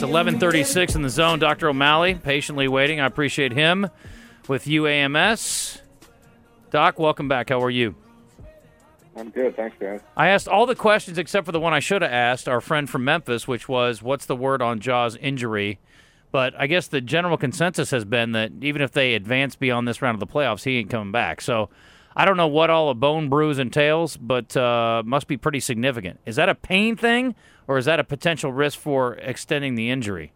It's 11:36 in the zone. Dr. O'Malley patiently waiting. I appreciate him with UAMS. Doc, welcome back. How are you? I'm good, thanks, guys. I asked all the questions except for the one I should have asked our friend from Memphis, which was what's the word on Ja's injury? But I guess the general consensus has been that even if they advance beyond this round of the playoffs, he ain't coming back. So I don't know what all a bone bruise entails, but uh, must be pretty significant. Is that a pain thing, or is that a potential risk for extending the injury?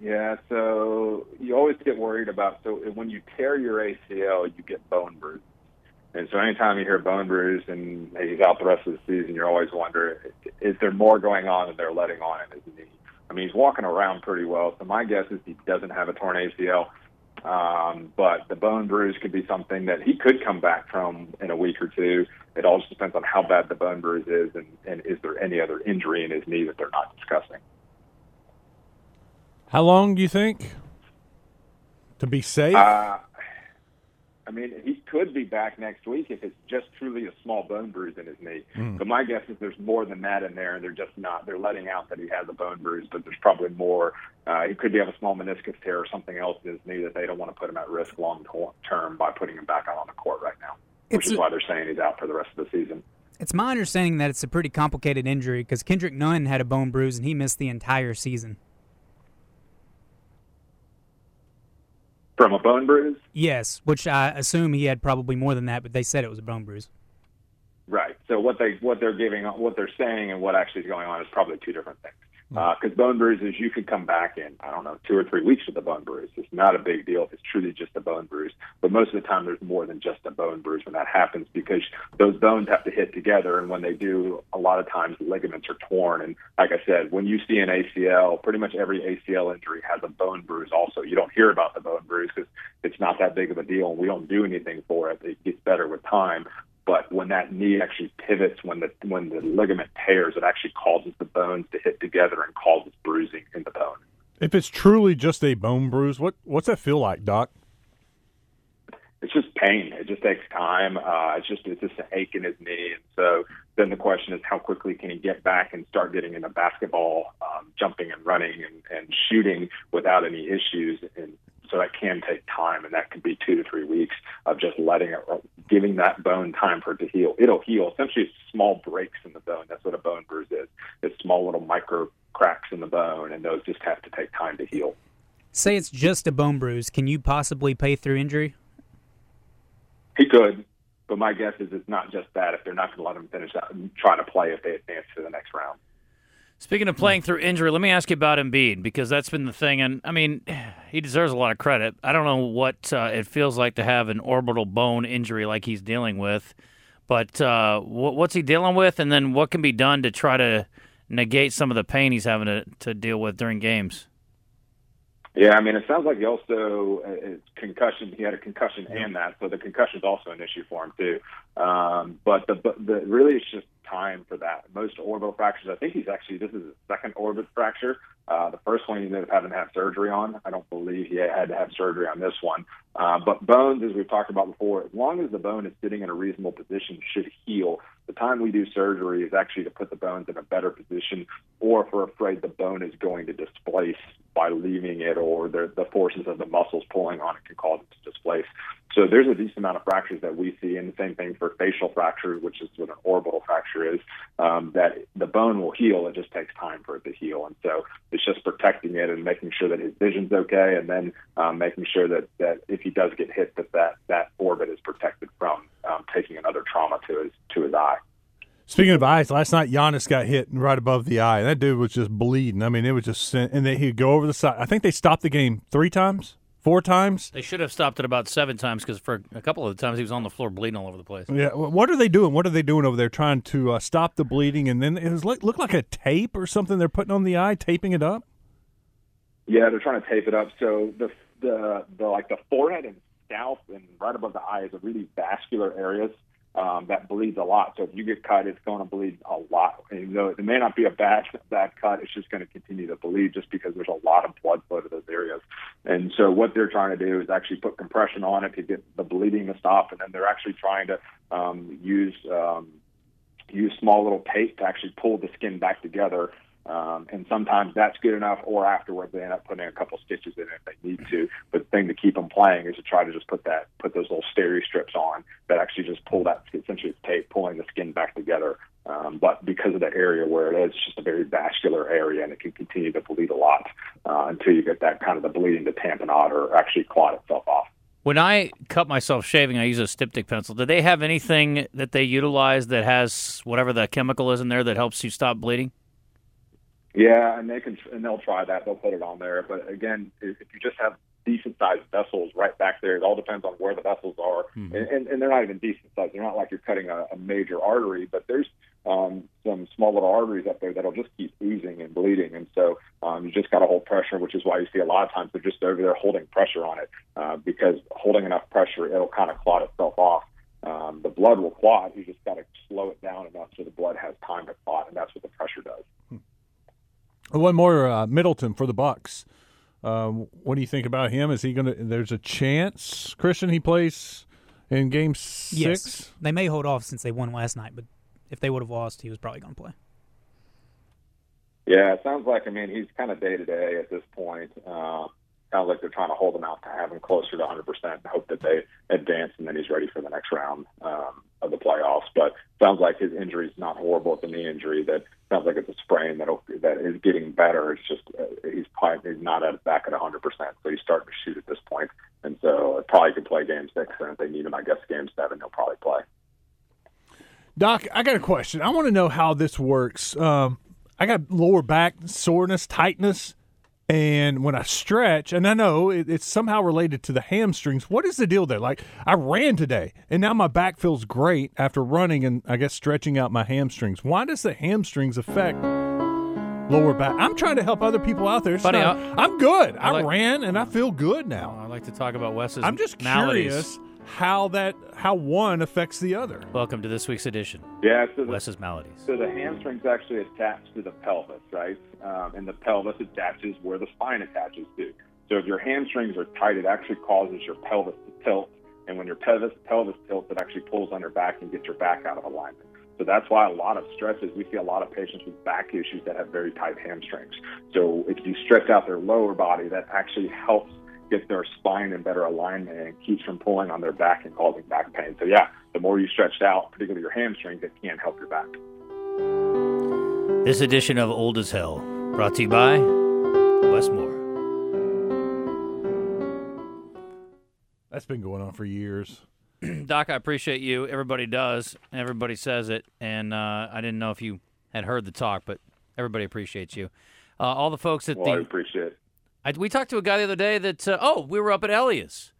Yeah, so you always get worried about so when you tear your ACL, you get bone bruise. And so anytime you hear bone bruise and he's out the rest of the season, you're always wondering, is there more going on than they're letting on in his knee? I mean, he's walking around pretty well, so my guess is he doesn't have a torn ACL. Um, but the bone bruise could be something that he could come back from in a week or two. It all just depends on how bad the bone bruise is and, and is there any other injury in his knee that they're not discussing. How long do you think to be safe? Uh, I mean, he could be back next week if it's just truly a small bone bruise in his knee. Mm. But my guess is there's more than that in there, and they're just not. They're letting out that he has a bone bruise, but there's probably more. Uh, he could be have a small meniscus tear or something else in his knee that they don't want to put him at risk long term by putting him back out on the court right now, which It's is why they're saying he's out for the rest of the season. It's my understanding that it's a pretty complicated injury because Kendrick Nunn had a bone bruise and he missed the entire season. From a bone bruise, Yes, which I assume he had probably more than that, but they said it was a bone bruise. Right. So what they what they're giving what they're saying and what actually is going on is probably two different things. Hmm. Uh, because bone bruises, you could come back in I don't know two or three weeks with a bone bruise. It's not a big deal if it's truly just a bone bruise. But most of the time, there's more than just a bone bruise when that happens because those bones have to hit together, and when they do, a lot of times ligaments are torn. And like I said, when you see an ACL, pretty much every ACL injury has a bone bruise. Also, you don't hear about the bone bruise because it's not that big of a deal, and we don't do anything for it. It gets better with time but when that knee actually pivots, when the when the ligament tears, it actually causes the bones to hit together and causes bruising in the bone. if it's truly just a bone bruise, what what's that feel like, Doc? It's just pain. It just takes time. Uh, it's just it's just an ache in his knee, and so then the question is how quickly can he get back and start getting into basketball, um, jumping and running and, and shooting without any issues. And so that can take time, and that could be two to three weeks of just letting it, giving that bone time for it to heal. It'll heal. Essentially, it's small breaks in the bone. That's what a bone bruise is. It's small little micro cracks in the bone, and those just have to take time to heal. Say it's just a bone bruise. Can you possibly pay through injury? He could, but my guess is it's not just that. If they're not going to let him finish out and try to play if they advance to the next round. Speaking of playing through injury, let me ask you about Embiid because that's been the thing, and I mean, he deserves a lot of credit. I don't know what uh, it feels like to have an orbital bone injury like he's dealing with, but uh, what, what's he dealing with, and then what can be done to try to negate some of the pain he's having to, to deal with during games? Yeah, I mean, it sounds like he also uh, it's concussion. He had a concussion and that, so the concussion is also an issue for him too. Um, but the but the really it's just time for that. Most orbital fractures, I think he's actually this is his second orbit fracture. Uh, the first one he ended up having to have surgery on. I don't believe he had to have surgery on this one. Uh, but bones, as we've talked about before, as long as the bone is sitting in a reasonable position, should heal. The time we do surgery is actually to put the bones in a better position, or if we're afraid the bone is going to displace by leaving it, or the, the forces of the muscles pulling on it can cause it to displace. So there's a decent amount of fractures that we see, and the same thing for facial fractures, which is what an orbital fracture is. Um, that the bone will heal; it just takes time for it to heal, and so it's just protecting it and making sure that his vision's okay, and then um, making sure that that if he does get hit, that that, that orbit is protected from um, taking another trauma to his to his eye. Speaking of eyes, last night Giannis got hit right above the eye. And that dude was just bleeding. I mean, it was just, and they, he'd go over the side. I think they stopped the game three times, four times. They should have stopped it about seven times because for a couple of the times he was on the floor bleeding all over the place. Yeah, what are they doing? What are they doing over there trying to uh, stop the bleeding? And then it was like looked like a tape or something they're putting on the eye, taping it up. Yeah, they're trying to tape it up. So the the the like the forehead and scalp and right above the eyes are really vascular areas um, that bleeds a lot. So if you get cut, it's going to bleed a lot. And though it may not be a bad bad cut, it's just going to continue to bleed just because there's a lot of blood flow to those areas. And so what they're trying to do is actually put compression on it to get the bleeding to stop, and then they're actually trying to um, use um, use small little tape to actually pull the skin back together Um, and sometimes that's good enough, or afterwards they end up putting a couple stitches in it if they need to. But the thing to keep them playing is to try to just put that put those little steri strips on that actually just pull that essentially tape pulling the skin back together. Um, but because of the area where it is, it's just a very vascular area, and it can continue to bleed a lot uh, until you get that kind of the bleeding to tamponade or actually clot itself off. When I cut myself shaving, I use a styptic pencil. Do they have anything that they utilize that has whatever the chemical is in there that helps you stop bleeding? Yeah, and they can and they'll try that. They'll put it on there. But again, if you just have decent sized vessels right back there, it all depends on where the vessels are, mm-hmm. and, and, and they're not even decent sized. They're not like you're cutting a, a major artery, but there's um, some small little arteries up there that'll just keep oozing and bleeding. And so um, you just got to hold pressure, which is why you see a lot of times they're just over there holding pressure on it uh, because holding enough pressure, it'll kind of clot itself off. Um, the blood will clot. You just got to slow it down enough so the blood has time to clot, and that's what the pressure does. One more, uh, Middleton for the Bucks. Um, what do you think about him? Is he going to? There's a chance, Christian. He plays in Game Six. Yes, they may hold off since they won last night, but if they would have lost, he was probably going to play. Yeah, it sounds like. I mean, he's kind of day to day at this point. Uh, sounds like they're trying to hold him out to have him closer to 100 percent and hope that they advance and then he's ready for the next round um, of the playoffs. But sounds like his injury is not horrible. It's a knee injury that sounds like it's a sprain that that is getting better. It's just uh, he's probably he's not at, back at 100 percent, so he's starting to shoot at this point, and so it probably could play game six. And if they need him, I guess game seven he'll probably play. Doc, I got a question. I want to know how this works. Um, I got lower back soreness, tightness, and when I stretch, and I know it, it's somehow related to the hamstrings. What is the deal there? Like I ran today, and now my back feels great after running and I guess stretching out my hamstrings. Why does the hamstrings affect? Lower back. I'm trying to help other people out there. Buddy, not, I'm good. I, I like, ran and I feel good now. I like to talk about Wes's. I'm just maladies. curious how that how one affects the other. Welcome to this week's edition. Yeah, so the, Wes's maladies. So the hamstrings actually attach to the pelvis, right? Um, and the pelvis attaches where the spine attaches to. So if your hamstrings are tight, it actually causes your pelvis to tilt. And when your pelvis pelvis tilts, it actually pulls on your back and gets your back out of alignment. So that's why a lot of stretches, we see a lot of patients with back issues that have very tight hamstrings. So if you stretch out their lower body, that actually helps get their spine in better alignment and keeps from pulling on their back and causing back pain. So yeah, the more you stretch out, particularly your hamstrings, it can help your back. This edition of Old as Hell brought to you by Westmore. That's been going on for years. Doc, I appreciate you. Everybody does. Everybody says it, and uh, I didn't know if you had heard the talk, but everybody appreciates you. Uh, all the folks at well, the I appreciate it. I, we talked to a guy the other day that uh, oh we were up at Elias,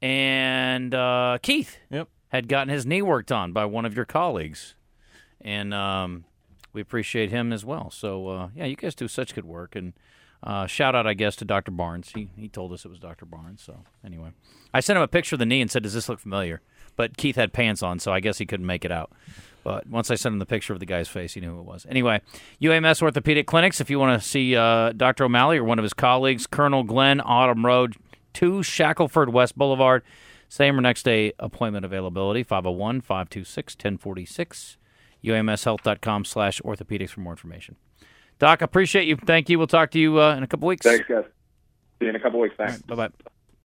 and uh, Keith yep. had gotten his knee worked on by one of your colleagues, and um, we appreciate him as well. So uh, yeah, you guys do such good work, and uh, shout out I guess to Dr. Barnes. He he told us it was Dr. Barnes. So anyway, I sent him a picture of the knee and said, "Does this look familiar?" But Keith had pants on, so I guess he couldn't make it out. But once I sent him the picture of the guy's face, he knew who it was. Anyway, UAMS Orthopedic Clinics. If you want to see uh, Dr. O'Malley or one of his colleagues, Colonel Glenn, Autumn Road, 2 Shackleford West Boulevard. Same or next day appointment availability, 501 526 1046. UAMShealth.com slash orthopedics for more information. Doc, appreciate you. Thank you. We'll talk to you uh, in a couple weeks. Thanks, guys. See you in a couple weeks. Thanks. Right, bye bye.